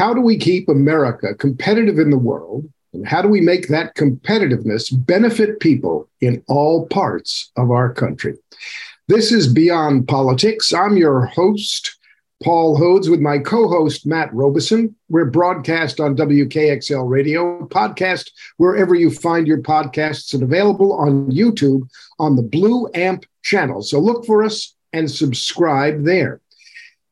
how do we keep America competitive in the world? And how do we make that competitiveness benefit people in all parts of our country? This is Beyond Politics. I'm your host, Paul Hodes, with my co host, Matt Robison. We're broadcast on WKXL Radio, podcast wherever you find your podcasts, and available on YouTube on the Blue Amp channel. So look for us and subscribe there.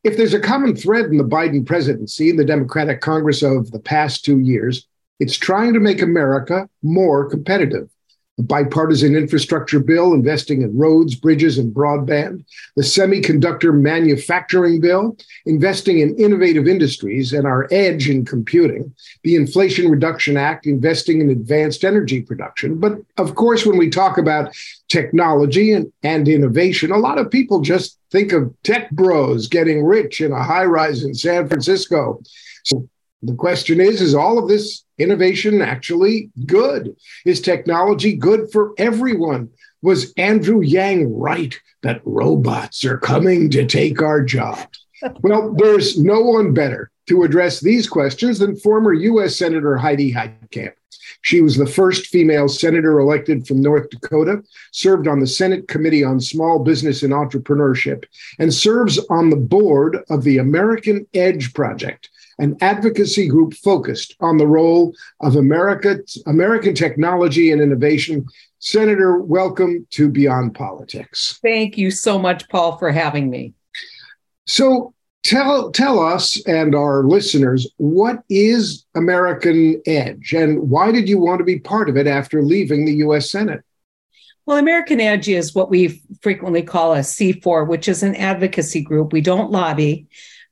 If there's a common thread in the Biden presidency and the Democratic Congress of the past two years, it's trying to make America more competitive the bipartisan infrastructure bill investing in roads, bridges, and broadband, the semiconductor manufacturing bill investing in innovative industries and our edge in computing, the Inflation Reduction Act investing in advanced energy production. But of course, when we talk about technology and, and innovation, a lot of people just think of tech bros getting rich in a high rise in San Francisco. So the question is is all of this innovation actually good? Is technology good for everyone? Was Andrew Yang right that robots are coming to take our jobs? well, there's no one better to address these questions than former U.S. Senator Heidi Heitkamp. She was the first female senator elected from North Dakota, served on the Senate Committee on Small Business and Entrepreneurship, and serves on the board of the American Edge Project, an advocacy group focused on the role of America, American technology and innovation. Senator, welcome to Beyond Politics. Thank you so much, Paul, for having me. So, tell tell us and our listeners what is American Edge and why did you want to be part of it after leaving the U.S. Senate? Well, American Edge is what we frequently call a C4, which is an advocacy group. We don't lobby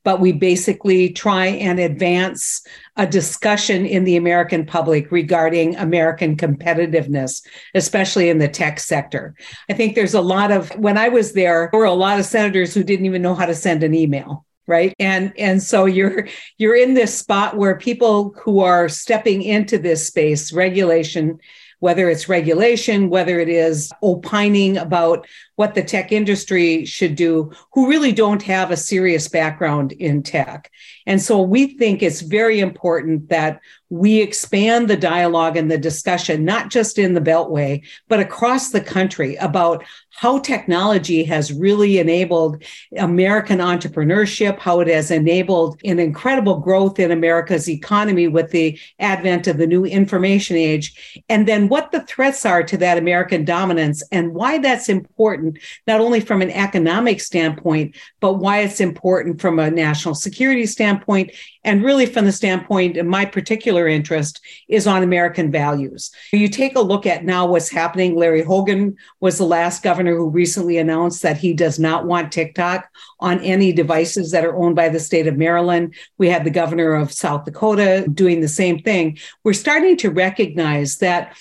but we basically try and advance a discussion in the American public regarding American competitiveness, especially in the tech sector. I think there's a lot of, when I was there, there were a lot of senators who didn't even know how to send an email right and and so you're you're in this spot where people who are stepping into this space regulation whether it's regulation, whether it is opining about what the tech industry should do, who really don't have a serious background in tech. And so we think it's very important that we expand the dialogue and the discussion, not just in the Beltway, but across the country about how technology has really enabled American entrepreneurship, how it has enabled an incredible growth in America's economy with the advent of the new information age, and then what the threats are to that American dominance and why that's important, not only from an economic standpoint, but why it's important from a national security standpoint and really from the standpoint of my particular interest is on American values. You take a look at now what's happening. Larry Hogan was the last governor who recently announced that he does not want TikTok on any devices that are owned by the state of Maryland. We had the governor of South Dakota doing the same thing. We're starting to recognize that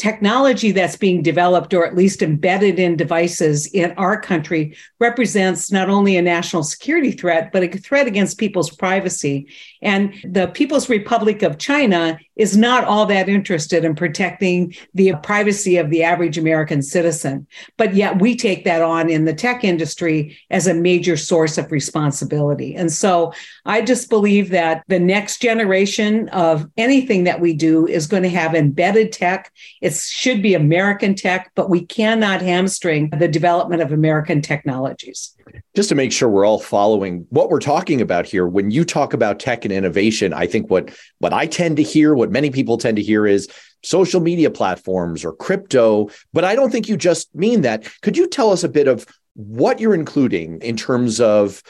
technology that's being developed or at least embedded in devices in our country represents not only a national security threat, but a threat against people's privacy. And the People's Republic of China is not all that interested in protecting the privacy of the average American citizen. But yet we take that on in the tech industry as a major source of responsibility. And so I just believe that the next generation of anything that we do is going to have embedded tech. It should be American tech, but we cannot hamstring the development of American technologies just to make sure we're all following what we're talking about here when you talk about tech and innovation i think what what i tend to hear what many people tend to hear is social media platforms or crypto. But i don't think you just mean that. Could you tell us a bit of what you're including in terms of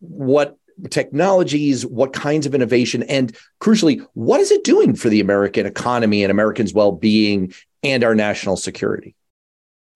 what technologies what kinds of innovation and crucially what is it doing for the american economy and americans well-being and our national security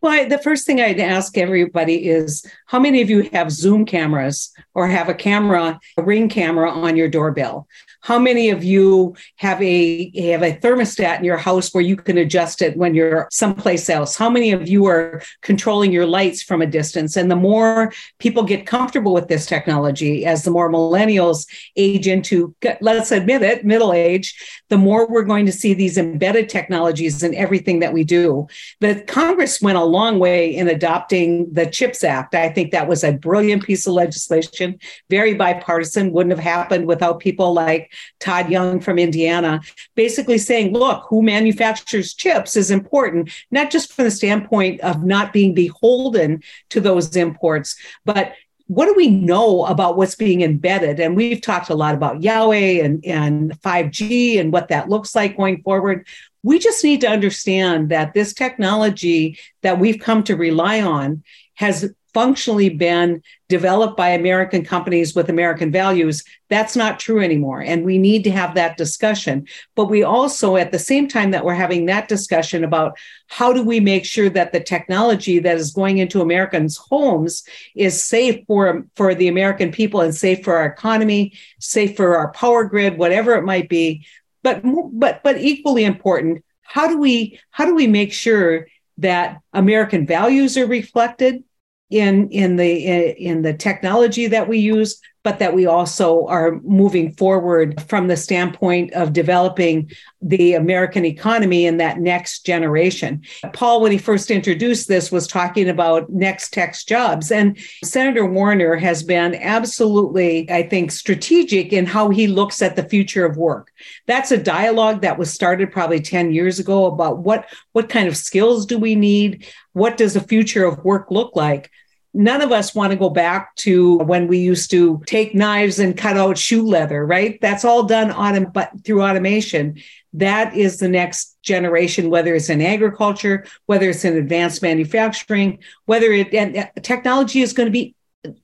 well, the first thing I'd ask everybody is how many of you have Zoom cameras or have a camera, a ring camera on your doorbell? How many of you have a have a thermostat in your house where you can adjust it when you're someplace else? How many of you are controlling your lights from a distance? And the more people get comfortable with this technology, as the more millennials age into, let's admit it, middle age, the more we're going to see these embedded technologies in everything that we do. The Congress went a long way in adopting the CHIPS Act. I think that was a brilliant piece of legislation, very bipartisan, wouldn't have happened without people like Todd Young from Indiana, basically saying, look, who manufactures chips is important, not just from the standpoint of not being beholden to those imports, but what do we know about what's being embedded? And we've talked a lot about Huawei and, and 5G and what that looks like going forward. We just need to understand that this technology that we've come to rely on has functionally been developed by American companies with American values. That's not true anymore. And we need to have that discussion. But we also, at the same time that we're having that discussion about how do we make sure that the technology that is going into Americans' homes is safe for, for the American people and safe for our economy, safe for our power grid, whatever it might be. But, but, but equally important, how do we, how do we make sure that American values are reflected in in the in the technology that we use but that we also are moving forward from the standpoint of developing the American economy in that next generation. Paul, when he first introduced this, was talking about next tech jobs. And Senator Warner has been absolutely, I think, strategic in how he looks at the future of work. That's a dialogue that was started probably 10 years ago about what, what kind of skills do we need? What does the future of work look like? None of us want to go back to when we used to take knives and cut out shoe leather, right? That's all done autom- but through automation. That is the next generation, whether it's in agriculture, whether it's in advanced manufacturing, whether it and uh, technology is going to be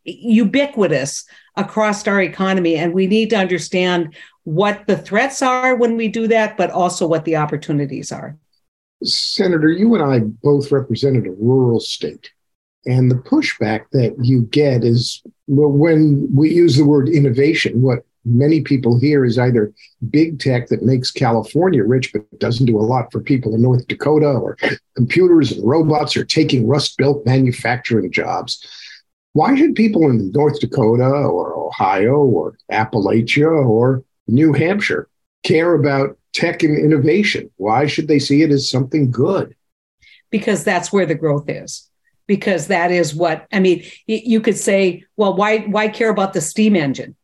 ubiquitous across our economy. And we need to understand what the threats are when we do that, but also what the opportunities are. Senator, you and I both represented a rural state. And the pushback that you get is well, when we use the word innovation, what many people hear is either big tech that makes California rich but doesn't do a lot for people in North Dakota, or computers and robots are taking Rust Belt manufacturing jobs. Why should people in North Dakota or Ohio or Appalachia or New Hampshire care about tech and innovation? Why should they see it as something good? Because that's where the growth is because that is what I mean. You could say, well, why why care about the steam engine?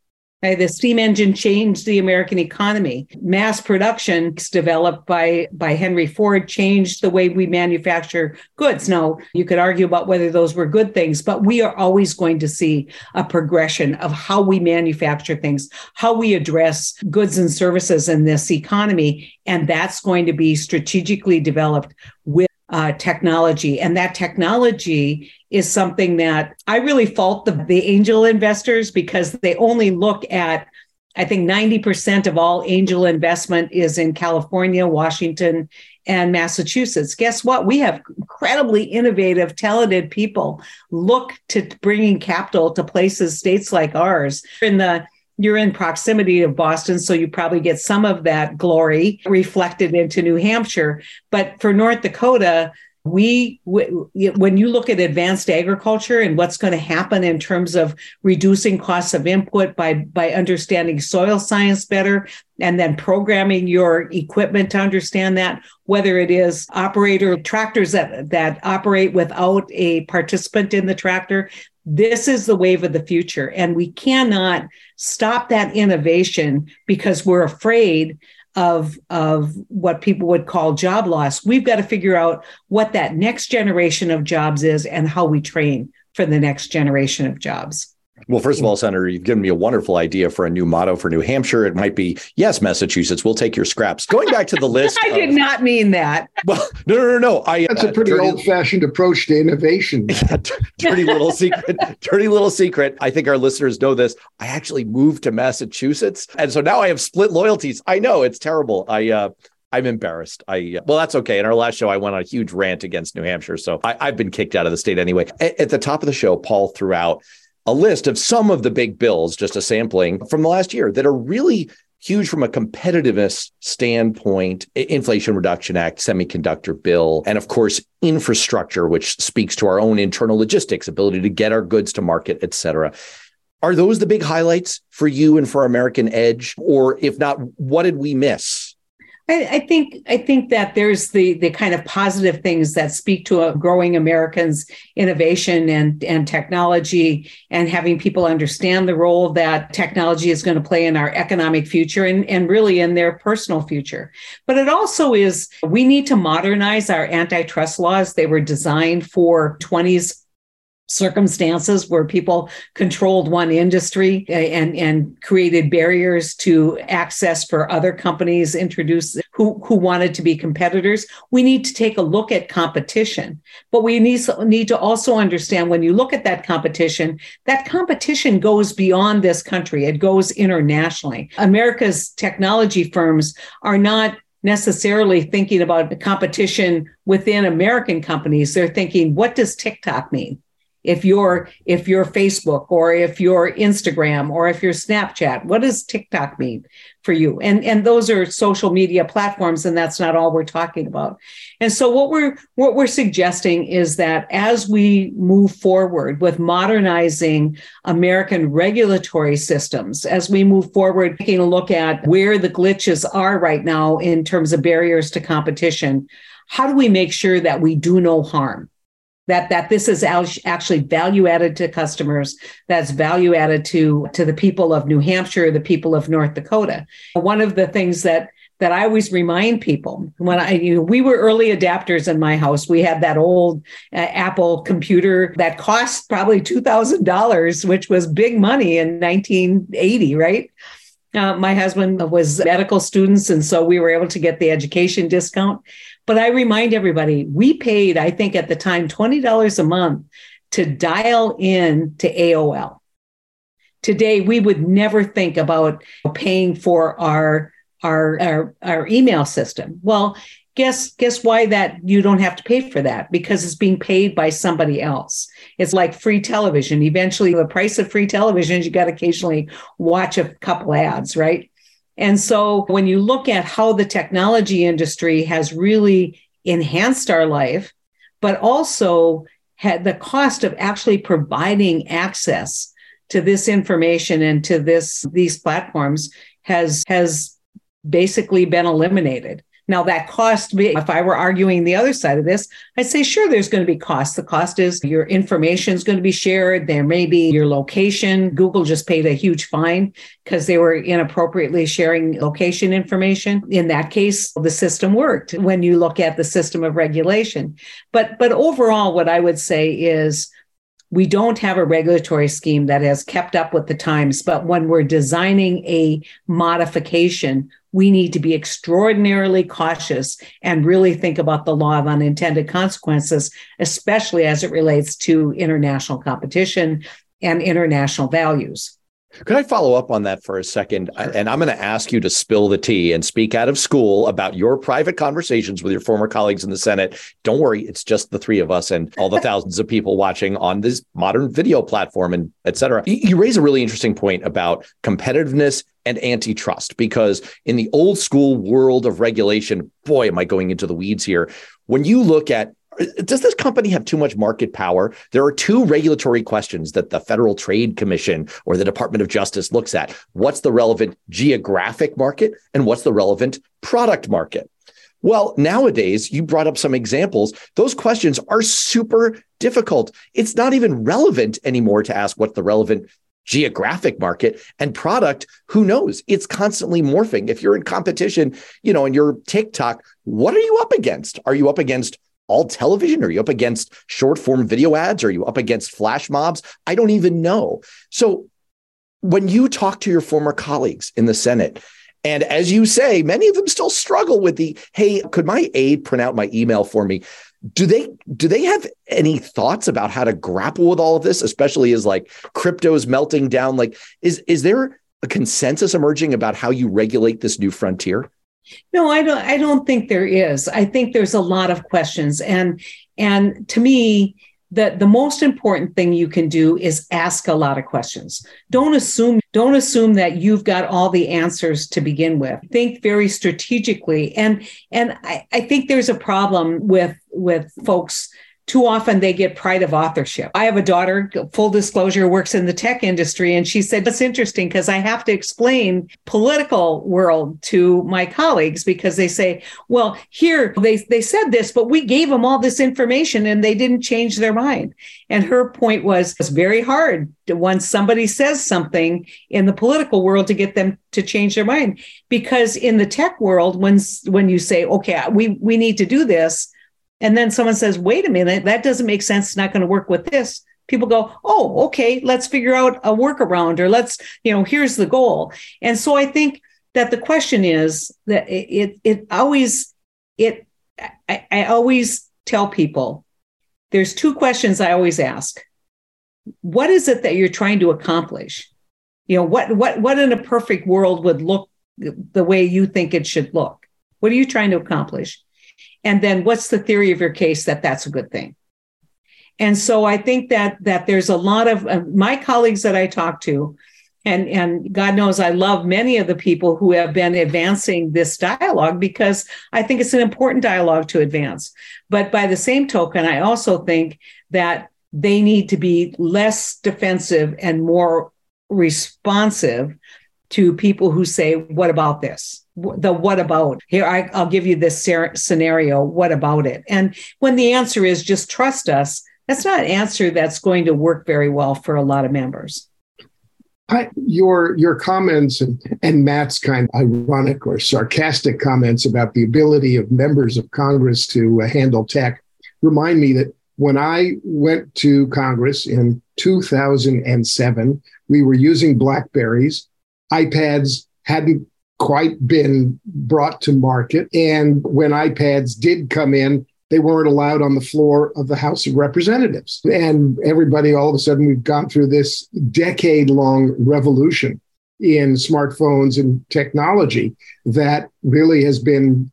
Okay, the steam engine changed the American economy. Mass production developed by by Henry Ford changed the way we manufacture goods. Now, you could argue about whether those were good things, but we are always going to see a progression of how we manufacture things, how we address goods and services in this economy, and that's going to be strategically developed with uh, technology. And that technology is something that I really fault the, the angel investors because they only look at, I think 90% of all angel investment is in California, Washington, and Massachusetts. Guess what? We have incredibly innovative, talented people look to bringing capital to places, states like ours. In the you're in proximity of Boston, so you probably get some of that glory reflected into New Hampshire. But for North Dakota, we when you look at advanced agriculture and what's going to happen in terms of reducing costs of input by by understanding soil science better and then programming your equipment to understand that whether it is operator tractors that that operate without a participant in the tractor this is the wave of the future. And we cannot stop that innovation because we're afraid of of what people would call job loss. We've got to figure out what that next generation of jobs is and how we train for the next generation of jobs well, first of all, Senator, you've given me a wonderful idea for a new motto for New Hampshire. It might be, yes, Massachusetts, we'll take your scraps. Going back to the list. I did not mean that. Well, no, no, no, no. I, That's uh, a pretty dirty, old fashioned approach to innovation. Yeah, dirty little secret. dirty little secret. I think our listeners know this. I actually moved to Massachusetts. And so now I have split loyalties. I know it's terrible. I, uh, I'm embarrassed. I well, that's okay. In our last show, I went on a huge rant against New Hampshire, so I, have been kicked out of the state anyway. At, at the top of the show, Paul threw out a list of some of the big bills, just a sampling from the last year that are really huge from a competitiveness standpoint inflation reduction act semiconductor bill and of course infrastructure which speaks to our own internal logistics ability to get our goods to market et cetera. Are those the big highlights for you and for american edge? Or if not what did we miss I, I, think I think that there's the the kind of positive things that speak to a growing Americans innovation and and technology and having people understand the role that technology is going to play in our economic future and, and really in their personal future. But it also is we need to modernize our antitrust laws. They were designed for 20s circumstances where people controlled one industry and, and created barriers to access for other companies introduced who, who wanted to be competitors. We need to take a look at competition, but we need, need to also understand when you look at that competition, that competition goes beyond this country. It goes internationally. America's technology firms are not necessarily thinking about competition within American companies. They're thinking, what does TikTok mean? If you're if you're facebook or if you're instagram or if you're snapchat what does tiktok mean for you? And and those are social media platforms and that's not all we're talking about. And so what we're what we're suggesting is that as we move forward with modernizing american regulatory systems as we move forward taking a look at where the glitches are right now in terms of barriers to competition how do we make sure that we do no harm that that this is actually value added to customers that's value added to to the people of new hampshire the people of north dakota one of the things that that I always remind people when I you know, we were early adapters in my house. We had that old uh, Apple computer that cost probably two thousand dollars, which was big money in 1980, right? Uh, my husband was medical students, and so we were able to get the education discount. But I remind everybody, we paid, I think at the time, $20 a month to dial in to AOL. Today, we would never think about paying for our, our, our, our email system. Well, guess guess why that you don't have to pay for that because it's being paid by somebody else it's like free television eventually the price of free television is you got to occasionally watch a couple ads right and so when you look at how the technology industry has really enhanced our life, but also had the cost of actually providing access to this information and to this these platforms has has basically been eliminated. Now, that cost, if I were arguing the other side of this, I'd say, sure, there's going to be cost. The cost is your information is going to be shared. There may be your location. Google just paid a huge fine because they were inappropriately sharing location information. In that case, the system worked when you look at the system of regulation. But, but overall, what I would say is, we don't have a regulatory scheme that has kept up with the times. But when we're designing a modification, we need to be extraordinarily cautious and really think about the law of unintended consequences, especially as it relates to international competition and international values. Could I follow up on that for a second? And I'm going to ask you to spill the tea and speak out of school about your private conversations with your former colleagues in the Senate. Don't worry, it's just the three of us and all the thousands of people watching on this modern video platform and et cetera. You raise a really interesting point about competitiveness and antitrust because in the old school world of regulation, boy, am I going into the weeds here. When you look at does this company have too much market power? There are two regulatory questions that the Federal Trade Commission or the Department of Justice looks at. What's the relevant geographic market and what's the relevant product market? Well, nowadays, you brought up some examples. Those questions are super difficult. It's not even relevant anymore to ask what the relevant geographic market and product who knows it's constantly morphing if you're in competition you know and you're tiktok what are you up against are you up against all television? Are you up against short form video ads? Are you up against flash mobs? I don't even know. So when you talk to your former colleagues in the Senate, and as you say, many of them still struggle with the, hey, could my aide print out my email for me? Do they do they have any thoughts about how to grapple with all of this, especially as like crypto is melting down? Like, is is there a consensus emerging about how you regulate this new frontier? No, I don't I don't think there is. I think there's a lot of questions and and to me the the most important thing you can do is ask a lot of questions. Don't assume don't assume that you've got all the answers to begin with. Think very strategically and and I, I think there's a problem with with folks too often they get pride of authorship. I have a daughter, full disclosure, works in the tech industry. And she said, that's interesting because I have to explain political world to my colleagues because they say, well, here they, they said this, but we gave them all this information and they didn't change their mind. And her point was it's very hard once somebody says something in the political world to get them to change their mind. Because in the tech world, when, when you say, okay, we, we need to do this, and then someone says, wait a minute, that doesn't make sense. It's not going to work with this. People go, oh, okay, let's figure out a workaround or let's, you know, here's the goal. And so I think that the question is that it, it, always, it, I, I always tell people there's two questions I always ask. What is it that you're trying to accomplish? You know, what, what, what in a perfect world would look the way you think it should look? What are you trying to accomplish? And then what's the theory of your case that that's a good thing? And so i think that that there's a lot of uh, my colleagues that i talk to and and god knows i love many of the people who have been advancing this dialogue because i think it's an important dialogue to advance. But by the same token i also think that they need to be less defensive and more responsive to people who say what about this the what about? Here I, will give you this scenario what about it? And when the answer is just trust us that's not an answer that's going to work very well for a lot of members. I, your your comments and, and Matt's kind of ironic or sarcastic comments about the ability of members of Congress to uh, handle tech remind me that when I went to Congress in 2007, we were using Blackberries. iPads hadn't quite been brought to market. And when iPads did come in, they weren't allowed on the floor of the House of Representatives. And everybody, all of a sudden, we've gone through this decade long revolution in smartphones and technology that really has been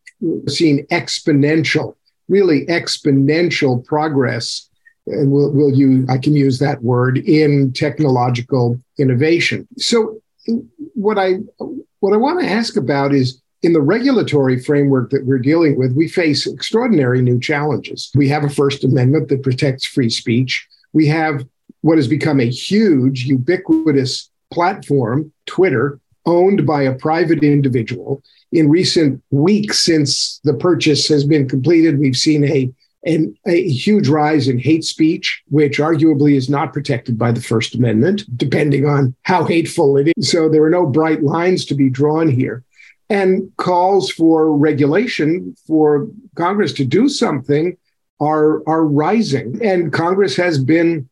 seen exponential, really exponential progress. And we'll, we'll use, I can use that word in technological innovation. So, what I what I want to ask about is in the regulatory framework that we're dealing with, we face extraordinary new challenges. We have a First Amendment that protects free speech. We have what has become a huge, ubiquitous platform, Twitter, owned by a private individual. In recent weeks, since the purchase has been completed, we've seen a and a huge rise in hate speech, which arguably is not protected by the First Amendment, depending on how hateful it is. So there are no bright lines to be drawn here. And calls for regulation for Congress to do something are, are rising. And Congress has been,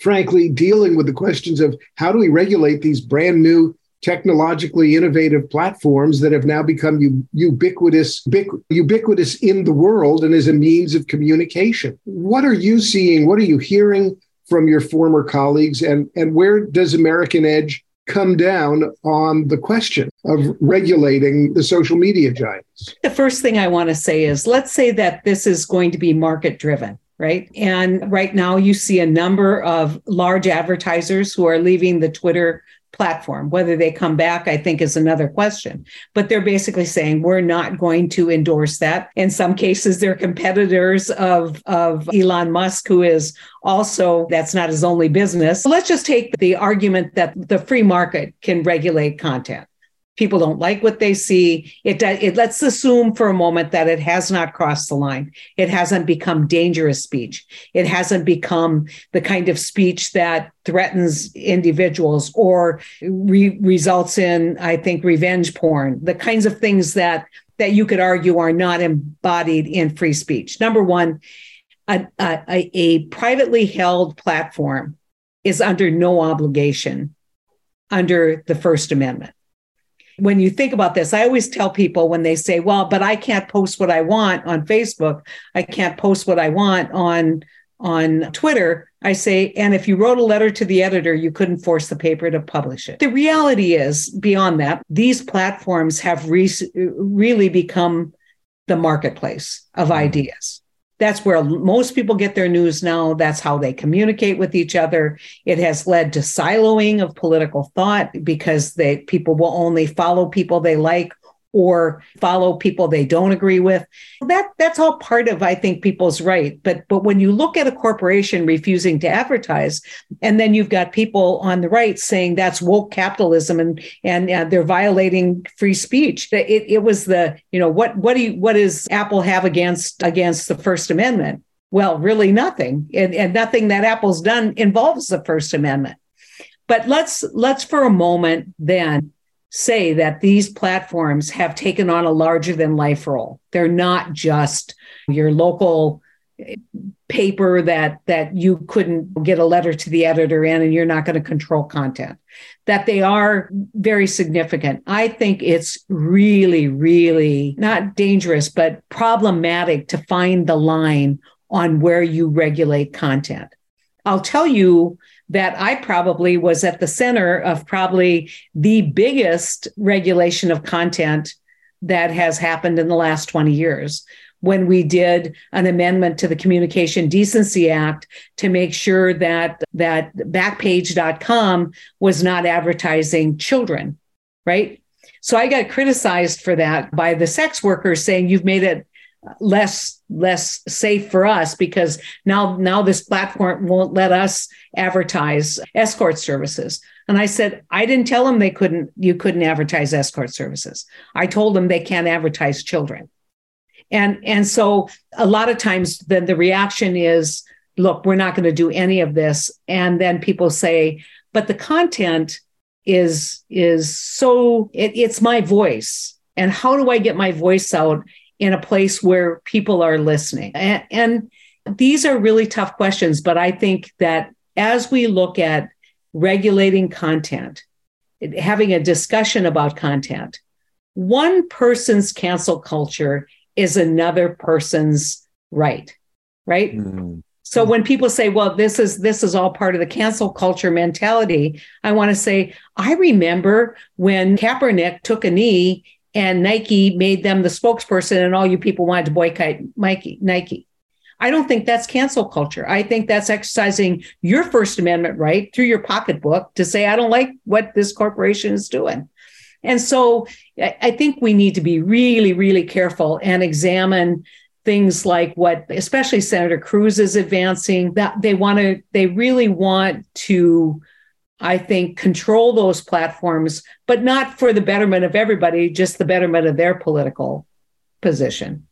frankly, dealing with the questions of how do we regulate these brand new technologically innovative platforms that have now become ubiquitous ubiquitous in the world and as a means of communication. What are you seeing? What are you hearing from your former colleagues? And and where does american edge come down on the question of regulating the social media giants? The first thing i want to say is let's say that this is going to be market driven right? And right now, you see a number of large advertisers who are leaving the Twitter platform. Whether they come back, I think, is another question. But they're basically saying we're not going to endorse that. In some cases, they're competitors of, of Elon Musk, who is also, that's not his only business. So Let's just take the argument that the free market can regulate content people don't like what they see. It it let's assume for a moment that it has not crossed the line. It hasn't become dangerous speech. It hasn't become the kind of speech that threatens individuals or re- results in i think revenge porn. The kinds of things that that you could argue are not embodied in free speech. Number one a, a, a privately held platform is under no obligation under the first amendment when you think about this, I always tell people when they say, well, but I can't post what I want on Facebook, I can't post what I want on on Twitter, I say, and if you wrote a letter to the editor, you couldn't force the paper to publish it. The reality is, beyond that, these platforms have re- really become the marketplace of mm-hmm. ideas that's where most people get their news now. That's how they communicate with each other. It has led to siloing of political thought because they people will only follow people they like or follow people they don't agree with. That that's all part of I think people's right. But but when you look at a corporation refusing to advertise, and then you've got people on the right saying that's woke capitalism and and they're violating free speech. It, it was the you know what what do you, what does Apple have against against the First Amendment? Well, really nothing, and, and nothing that Apple's done involves the First Amendment. But let's let's for a moment then say that these platforms have taken on a larger than life role. They're not just your local paper that that you couldn't get a letter to the editor in and you're not going to control content. That they are very significant. I think it's really really not dangerous but problematic to find the line on where you regulate content. I'll tell you that I probably was at the center of probably the biggest regulation of content that has happened in the last 20 years when we did an amendment to the Communication Decency Act to make sure that that backpage.com was not advertising children, right? So I got criticized for that by the sex workers saying you've made it less less safe for us because now now this platform won't let us advertise escort services. And i said i didn't tell them they couldn't you couldn't advertise escort services. I told them they can't advertise children. And and so a lot of times then the reaction is look we're not going to do any of this. And then people say but the content is is so it, it's my voice. And how do i get my voice out in a place where people are listening? And, and these are really tough questions, but I think that as we look at regulating content, having a discussion about content, one person's cancel culture is another person's right, right? Mm. So when people say, well, this is this is all part of the cancel culture mentality, I want to say, I remember when Kaepernick took a knee and Nike made them the spokesperson, and all you people wanted to boycott Nike. Nike. I don't think that's cancel culture. I think that's exercising your First Amendment right through your pocketbook to say, I don't like what this corporation is doing. And so I think we need to be really, really careful and examine things like what especially Senator Cruz is advancing that they want to, they really want to I think, control those platforms, but not for the betterment of everybody, just the betterment of their political position.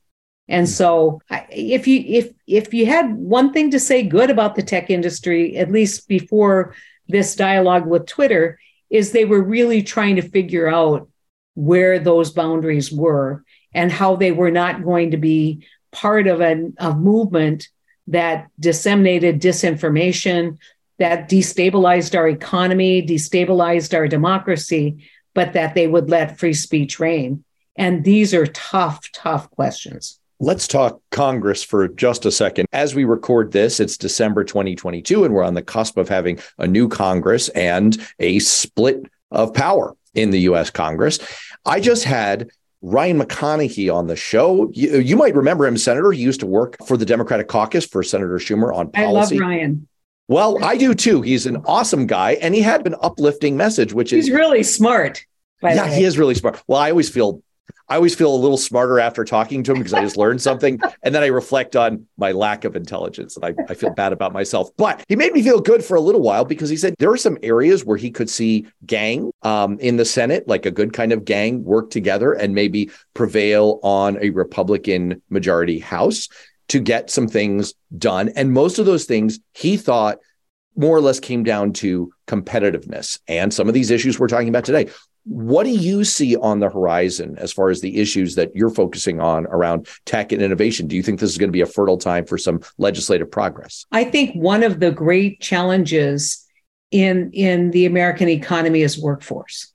And hmm. so if you if if you had one thing to say good about the tech industry, at least before this dialogue with Twitter, is they were really trying to figure out where those boundaries were and how they were not going to be part of a, a movement that disseminated disinformation, that destabilized our economy, destabilized our democracy, but that they would let free speech reign. And these are tough, tough questions. Let's talk Congress for just a second. As we record this, it's December 2022, and we're on the cusp of having a new Congress and a split of power in the US Congress. I just had Ryan McConaghy on the show. You, you, might remember him, Senator. He used to work for the Democratic caucus for Senator Schumer on policy. I love Ryan. Well, I do too. He's an awesome guy, and he had an uplifting message, which is he's really smart. Yeah, he is really smart. Well, I always feel I always feel a little smarter after talking to him because I just learned something. And then I reflect on my lack of intelligence and I, I, feel bad about myself. But he made me feel good for a little while because he said there are some areas where he could see gang um, in the Senate, like a good kind of gang, work together and maybe prevail on a Republican majority House to get some things done. And most of those things he thought more or less came down to competitiveness and some of these issues we're talking about today. What do you see on the horizon as far as the issues that you're focusing on around tech and innovation? Do you think this is going to be a fertile time for some legislative progress? I think one of the great challenges in in the American economy is workforce.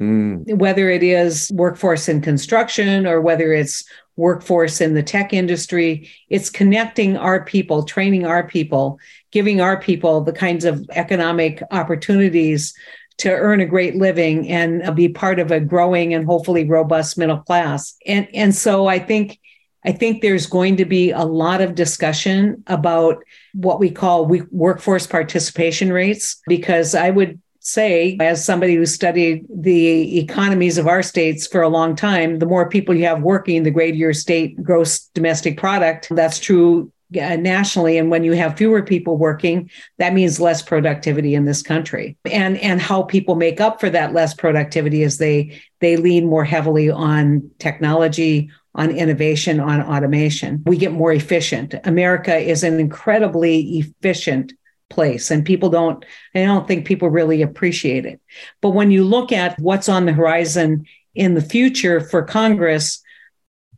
Mm. Whether it is workforce in construction or whether it's workforce in the tech industry. It's connecting our people, training our people, giving our people the kinds of economic opportunities to earn a great living and be part of a growing and hopefully robust middle class. And and so I think I think there's going to be a lot of discussion about what we call workforce participation rates because I would say, as somebody who studied the economies of our states for a long time, the more people you have working, the greater your state gross domestic product. That's true nationally. And when you have fewer people working that means less productivity in this country. And and how people make up for that less productivity is they they lean more heavily on technology on innovation on automation. We get more efficient. America is an incredibly efficient place and people don't i don't think people really appreciate it but when you look at what's on the horizon in the future for congress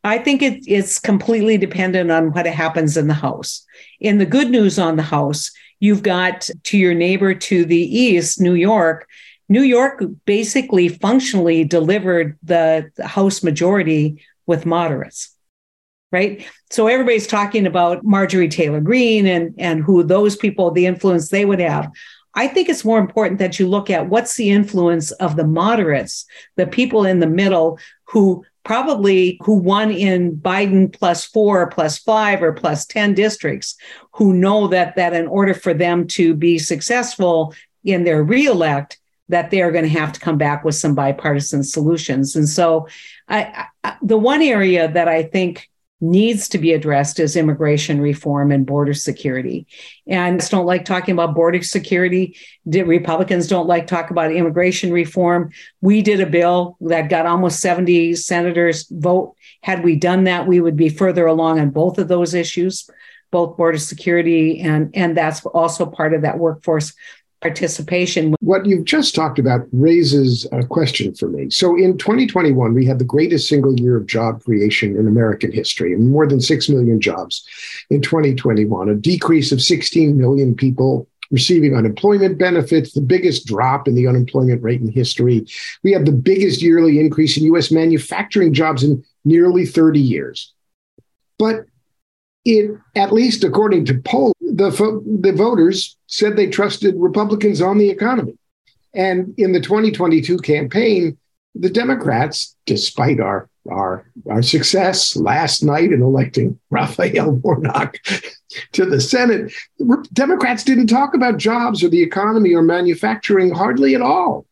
I think it, it's completely dependent on what happens in the House. In the good news on the House, you've got to your neighbor to the east, New York. New York basically functionally delivered the House majority with moderates, right? So everybody's talking about Marjorie Taylor Greene and, and who those people, the influence they would have. I think it's more important that you look at what's the influence of the moderates, the people in the middle who probably who won in Biden plus four, plus five, or plus 10 districts, who know that that in order for them to be successful in their reelect, that they are going to have to come back with some bipartisan solutions. And so I, I, the one area that I think needs to be addressed is immigration reform and border security. And I just don't like talking about border security. Republicans don't like talk about immigration reform. We did a bill that got almost 70 senators vote. Had we done that, we would be further along on both of those issues, both border security and and that's also part of that workforce participation. What you've just talked about raises a question for me. So in 2021, we had the greatest single year of job creation in American history, more than 6 million jobs in 2021, a decrease of 16 million people receiving unemployment benefits, the biggest drop in the unemployment rate in history. We have the biggest yearly increase in US manufacturing jobs in nearly 30 years. But it, at least according to polls, the, the voters said they trusted Republicans on the economy. And in the 2022 campaign, the Democrats, despite our our our success last night in electing Raphael Warnock to the Senate, Democrats didn't talk about jobs or the economy or manufacturing hardly at all.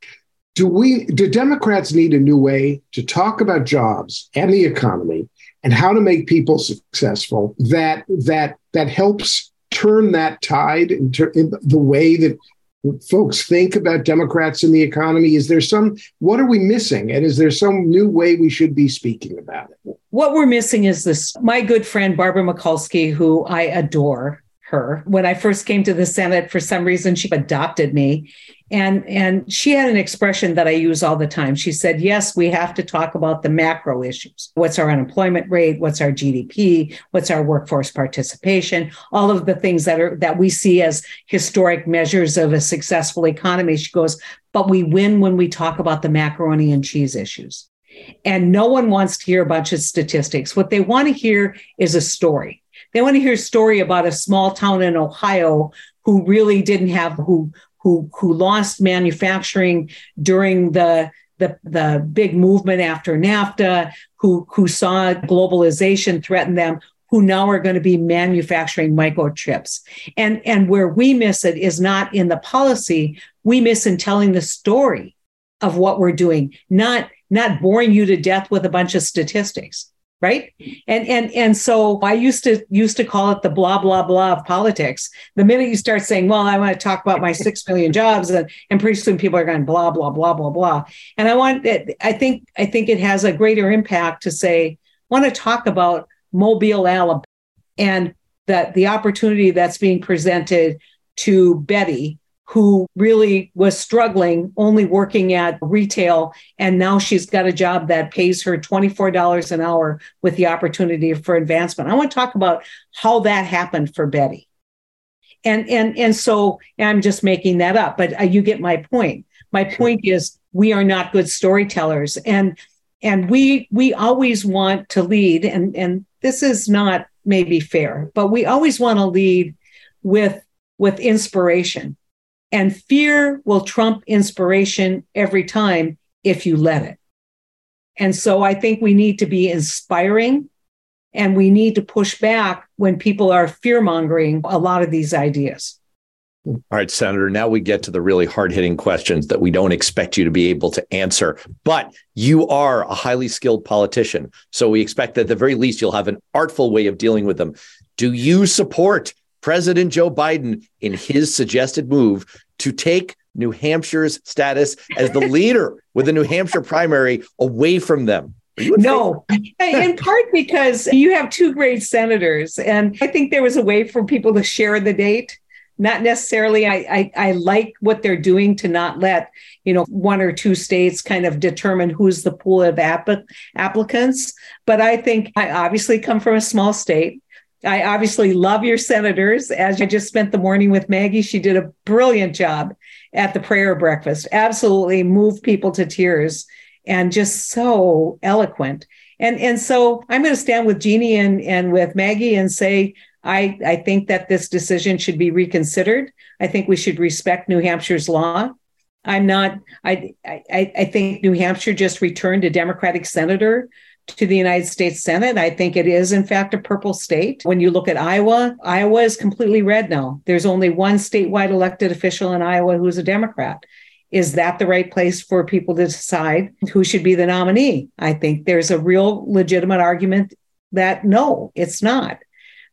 Do we do Democrats need a new way to talk about jobs and the economy and how to make people successful that that that helps turn that tide in, ter- in the way that folks think about Democrats in the economy? Is there some, what are we missing? And is there some new way we should be speaking about it? What we're missing is this. My good friend, Barbara Mikulski, who I adore her, when I first came to the Senate, for some reason, she adopted me. And and she had an expression that i use all the time. She said yes we have to talk about the macro issues. What's our unemployment rate? What's our gdp what's our workforce participation? All of the things that are that we see as historic measures of a successful economy. She goes but we win when we talk about the macaroni and cheese issues. And no one wants to hear a bunch of statistics. What they want to hear is a story they want to hear a story about a small town in ohio who really didn't have who who who lost manufacturing during the the, the big movement after NAFTA, who, who saw globalization threaten them, who now are going to be manufacturing microchips. And, and where we miss it is not in the policy, we miss in telling the story of what we're doing, not, not boring you to death with a bunch of statistics right? And and and so i used to used to call it the blah blah blah of politics. The minute you start saying well i want to talk about my six million jobs and, and pretty soon people are going blah blah blah blah blah. And i want that i think i think it has a greater impact to say want to talk about mobile alabama and that the opportunity that's being presented to betty who really was struggling, only working at retail. And now she's got a job that pays her $24 an hour with the opportunity for advancement. I want to talk about how that happened for Betty. And, and, and so I'm just making that up, but uh, you get my point. My point is we are not good storytellers. And, and we, we always want to lead, and, and this is not maybe fair, but we always want to lead with, with inspiration and fear will trump inspiration every time if you let it. And so I think we need to be inspiring and we need to push back when people are fear mongering a lot of these ideas. All right, Senator. Now we get to the really hard hitting questions that we don't expect you to be able to answer. But you are a highly skilled politician. So we expect that at the very least you'll have an artful way of dealing with them. Do you support President Joe Biden in his suggested move to take New Hampshire's status as the leader with the New Hampshire primary away from them? No, in part because you have two great senators. And I think there was a way for people to share the date not necessarily I, I, I like what they're doing to not let you know one or two states kind of determine who's the pool of app- applicants but i think i obviously come from a small state i obviously love your senators as i just spent the morning with maggie she did a brilliant job at the prayer breakfast absolutely moved people to tears and just so eloquent and and so i'm going to stand with Jeanne and and with maggie and say I, I think that this decision should be reconsidered. I think we should respect New Hampshire's law. I'm not, I, I, I think New Hampshire just returned a Democratic senator to the United States Senate. I think it is, in fact, a purple state. When you look at Iowa, Iowa is completely red now. There's only one statewide elected official in Iowa who's a Democrat. Is that the right place for people to decide who should be the nominee? I think there's a real legitimate argument that no, it's not.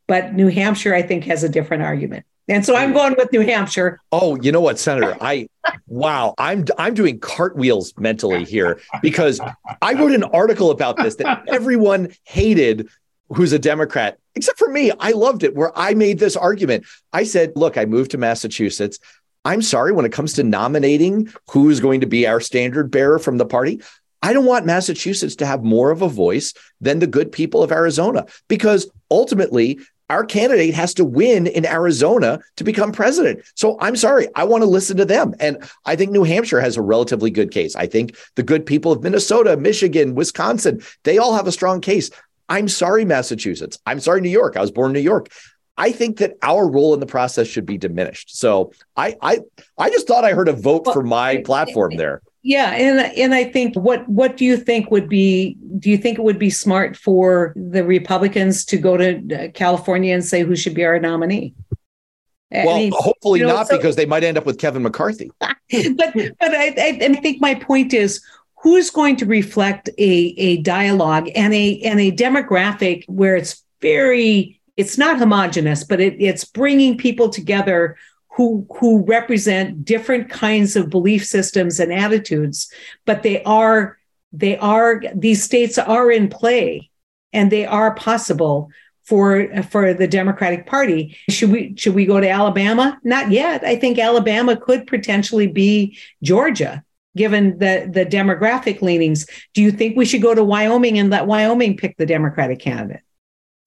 But New Hampshire, I think, has a different argument. And so I'm going with New Hampshire. Oh, you know what, Senator? I wow, I'm I'm doing cartwheels mentally here because I wrote an article about this that everyone hated who's a Democrat, except for me. I loved it where I made this argument. I said, look, I moved to Massachusetts. I'm sorry, when it comes to nominating who's going to be our standard bearer from the party, I don't want Massachusetts to have more of a voice than the good people of Arizona because ultimately our candidate has to win in Arizona to become president. So I'm sorry, I want to listen to them. And I think New Hampshire has a relatively good case. I think the good people of Minnesota, Michigan, Wisconsin, they all have a strong case. I'm sorry, Massachusetts. I'm sorry, New York. I was born in New York. I think that our role in the process should be diminished. So I I I just thought I heard a vote for my platform there. Yeah, and and I think what what do you think would be do you think it would be smart for the Republicans to go to uh, California and say who should be our nominee? well, I mean, hopefully you know, not so, because they might end up with Kevin McCarthy. but but I, I, I think my point is who's going to reflect a a dialogue and a and a demographic where it's very it's not homogenous, but it, it's bringing people together who who represent different kinds of belief systems and attitudes but they are they are these states are in play and they are possible for for the democratic party. Should we should we go to alabama? Not yet. I think alabama could potentially be georgia given the the demographic leanings. Do you think we should go to wyoming and let wyoming pick the democratic candidate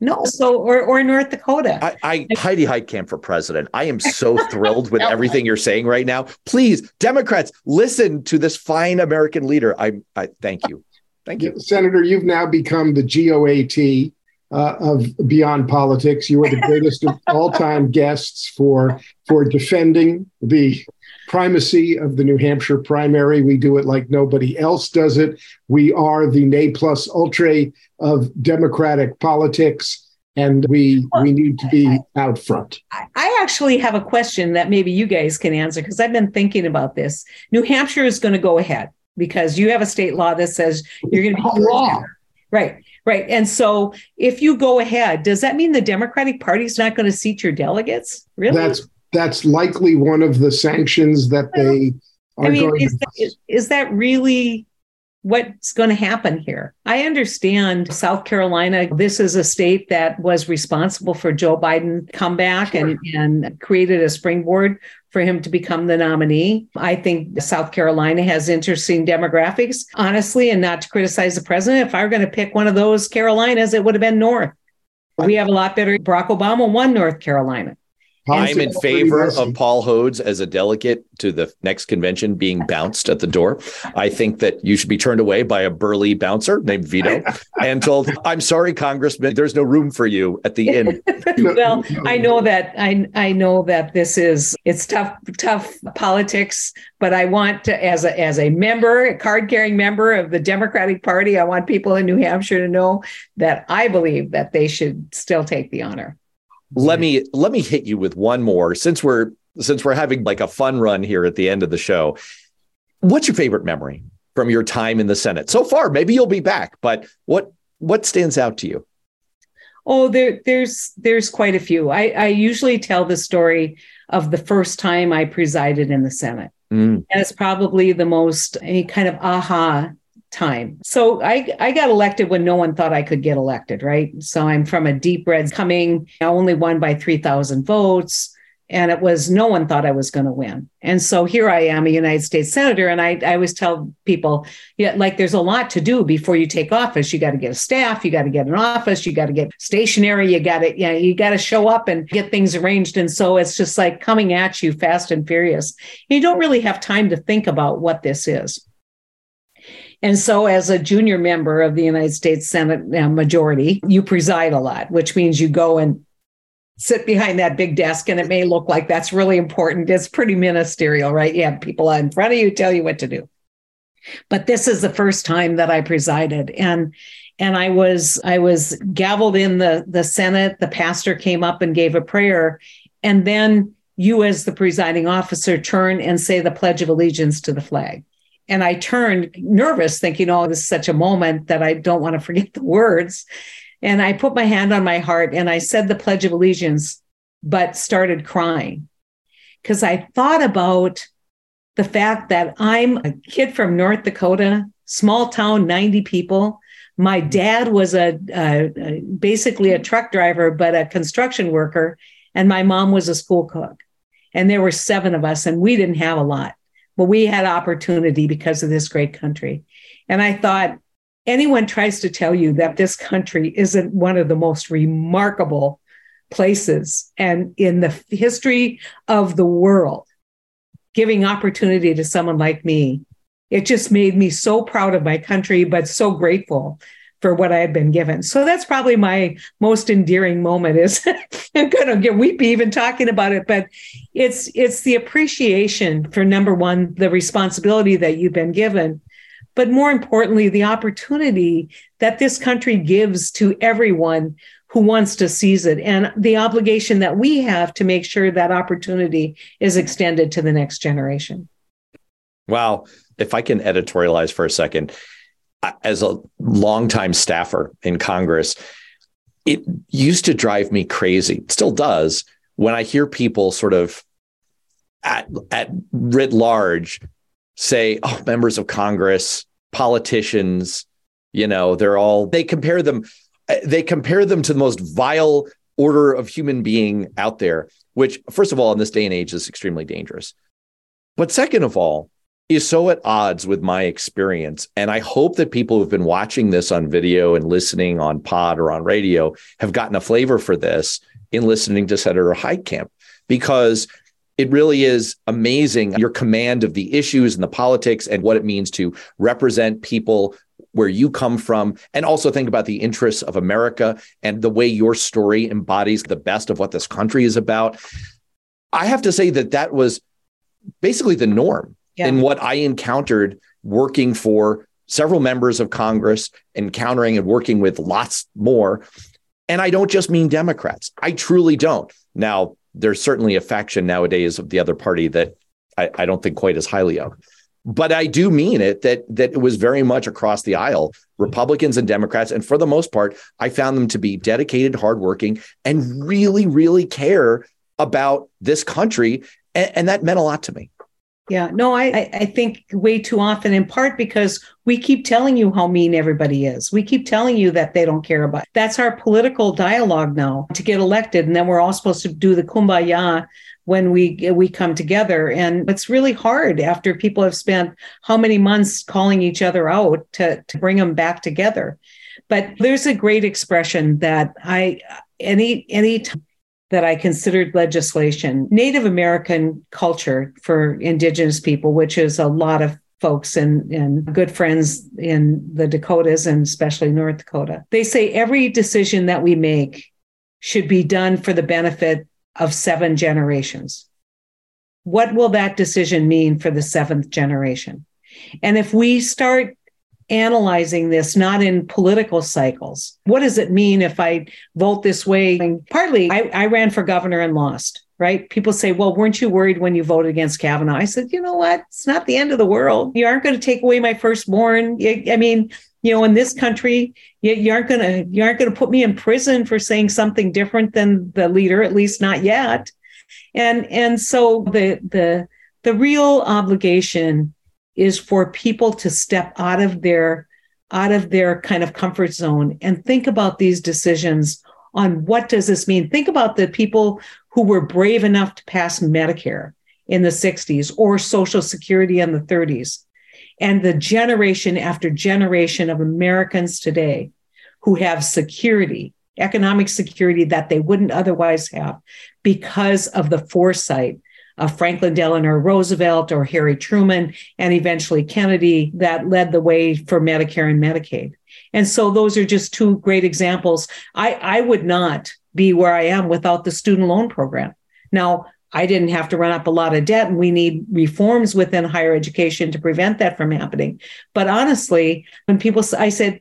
no, so or or North Dakota. I, I Heidi Heitkamp for president. I am so thrilled with everything you're saying right now. Please, Democrats, listen to this fine American leader. I, I thank you, thank you, Senator. You've now become the GOAT uh, of Beyond Politics. You are the greatest of all time guests for for defending the primacy of the New Hampshire primary. We do it like nobody else does it. We are the ne plus ultra of democratic politics. And we we need to be out front. I actually have a question that maybe you guys can answer because I've been thinking about this. New Hampshire is going to go ahead because you have a state law that says you're going to be law. Right, right. And so if you go ahead, does that mean the Democratic Party is not going to seat your delegates? Really? That's that's likely one of the sanctions that they are I mean, going is, to- that, is that really what's going to happen here? I understand South Carolina, this is a state that was responsible for Joe Biden comeback sure. and, and created a springboard for him to become the nominee. I think South Carolina has interesting demographics, honestly, and not to criticize the president. If I were going to pick one of those Carolinas, it would have been North. We have a lot better. Barack Obama won North Carolina. I'm in favor of Paul Hodes as a delegate to the next convention being bounced at the door. I think that you should be turned away by a burly bouncer named Vito and told, I'm sorry, Congressman, there's no room for you at the inn. well, I know that I I know that this is it's tough, tough politics, but I want to as a as a member, a card carrying member of the Democratic Party, I want people in New Hampshire to know that I believe that they should still take the honor let me let me hit you with one more since we're since we're having like a fun run here at the end of the show, what's your favorite memory from your time in the Senate so far? Maybe you'll be back, but what what stands out to you? Oh, there, there's there's quite a few. I, I usually tell the story of the first time I presided in the Senate. Mm. And it's probably the most any kind of aha time. So I, I got elected when no one thought I could get elected, right? So I'm from a deep red coming, I only won by 3,000 votes and it was no one thought I was going to win. And so here I am, a United States senator, and I, I always tell people, yeah, like there's a lot to do before you take office. You got to get a staff, you got to get an office, you got to get stationery, you got to, you, know, you got to show up and get things arranged. And so it's just like coming at you fast and furious. You don't really have time to think about what this is. And so, as a junior member of the United States Senate uh, majority, you preside a lot, which means you go and sit behind that big desk and it may look like that's really important. It's pretty ministerial, right? You have people in front of you tell you what to do. But this is the first time that I presided and and I was I was gavelled in the the Senate. The pastor came up and gave a prayer and then you as the presiding officer turn and say the pledge of allegiance to the flag. And I turned nervous thinking, "Oh, this is such a moment that I don't want to forget the words." And I put my hand on my heart and I said the Pledge of Allegiance, but started crying because I thought about the fact that I'm a kid from North Dakota, small town, 90 people. My dad was a, a, basically a truck driver, but a construction worker, and my mom was a school cook. And there were seven of us, and we didn't have a lot, but we had opportunity because of this great country. And I thought, anyone tries to tell you that this country isn't one of the most remarkable places and in the history of the world, giving opportunity to someone like me, it just made me so proud of my country, but so grateful for what I had been given. So that's probably my most endearing moment is I'm gonna get weepy even talking about it, but it's it's the appreciation for number one, the responsibility that you've been given, but more importantly, the opportunity that this country gives to everyone who wants to seize it and the obligation that we have to make sure that opportunity is extended to the next generation. Wow. If I can editorialize for a second, as a longtime staffer in Congress, it used to drive me crazy, it still does, when I hear people sort of at, at writ large say, oh, members of Congress, politicians, you know, they're all, they compare them, they compare them to the most vile order of human being out there, which, first of all, in this day and age is extremely dangerous. But second of all, is so at odds with my experience. And I hope that people who've been watching this on video and listening on pod or on radio have gotten a flavor for this in listening to Senator Heitkamp, because it really is amazing your command of the issues and the politics and what it means to represent people where you come from and also think about the interests of America and the way your story embodies the best of what this country is about. I have to say that that was basically the norm yeah. what I encountered working for several members of Congress, encountering and working with lots more. And I don't just mean Democrats. I truly don't. Now, there's certainly a faction nowadays of the other party that I, I don't think quite as highly of. But I do mean it that that it was very much across the aisle, Republicans and Democrats, and for the most part, I found them to be dedicated, hardworking, and really, really care about this country, and, and that meant a lot to me. Yeah, no, I I think way too often, in part because we keep telling you how mean everybody is. We keep telling you that they don't care about. It. That's our political dialogue now to get elected, and then we're all supposed to do the kumbaya when we we come together. And it's really hard after people have spent how many months calling each other out to to bring them back together. But there's a great expression that I any any time that I considered legislation. Native American culture for Indigenous people, which is a lot of folks and, and good friends in the Dakotas and especially North Dakota. They say every decision that we make should be done for the benefit of seven generations. What will that decision mean for the seventh generation? And if we start analyzing this not in political cycles. What does it mean if I vote this way? And partly, I, I ran for governor and lost. right? People say, well, weren't you worried when you voted against Kavanaugh? I said, you know what? It's not the end of the world. You aren't going to take away my firstborn. I mean, you know, in this country, you, you aren't going to you aren't going to put me in prison for saying something different than the leader, at least not yet. And and so the the the real obligation is for people to step out of their out of their kind of comfort zone and think about these decisions on what does this mean? Think about the people who were brave enough to pass medicare in the 60s or social security in the 30s and the generation after generation of americans today who have security economic security that they wouldn't otherwise have because of the foresight of Franklin Delano Roosevelt or Harry Truman, and eventually Kennedy that led the way for Medicare and Medicaid. And so those are just two great examples. I, I would not be where I am without the student loan program. Now, I didn't have to run up a lot of debt, and we need reforms within higher education to prevent that from happening. But honestly, when people, I said,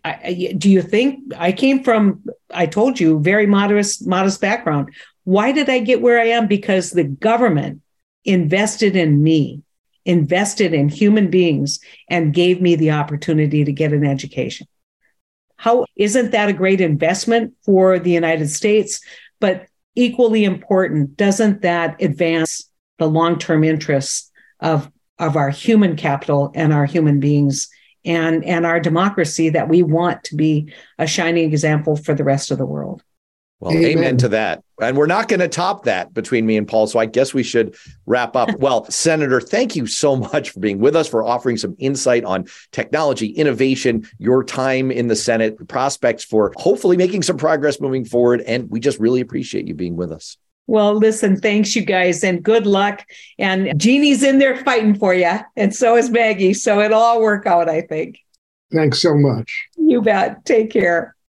"Do you think I came from?" I told you, very modest, modest background. Why did I get where I am? Because the government invested in me, invested in human beings, and gave me the opportunity to get an education. How isn't that a great investment for the United States? But equally important, doesn't that advance the long term interests of, of our human capital and our human beings and, and our democracy that we want to be a shining example for the rest of the world? Well, amen. amen. to that. And we're not going to top that between me and Paul. So I guess we should wrap up. well, Senator, thank you so much for being with us, for offering some insight on technology, innovation, your time in the Senate, prospects for hopefully making some progress moving forward. And we just really appreciate you being with us. Well, listen, thanks, you guys, and good luck. And Jeanne's in there fighting for you, and so is Maggie. So it'll all work out, I think. Thanks so much. You bet. Take care.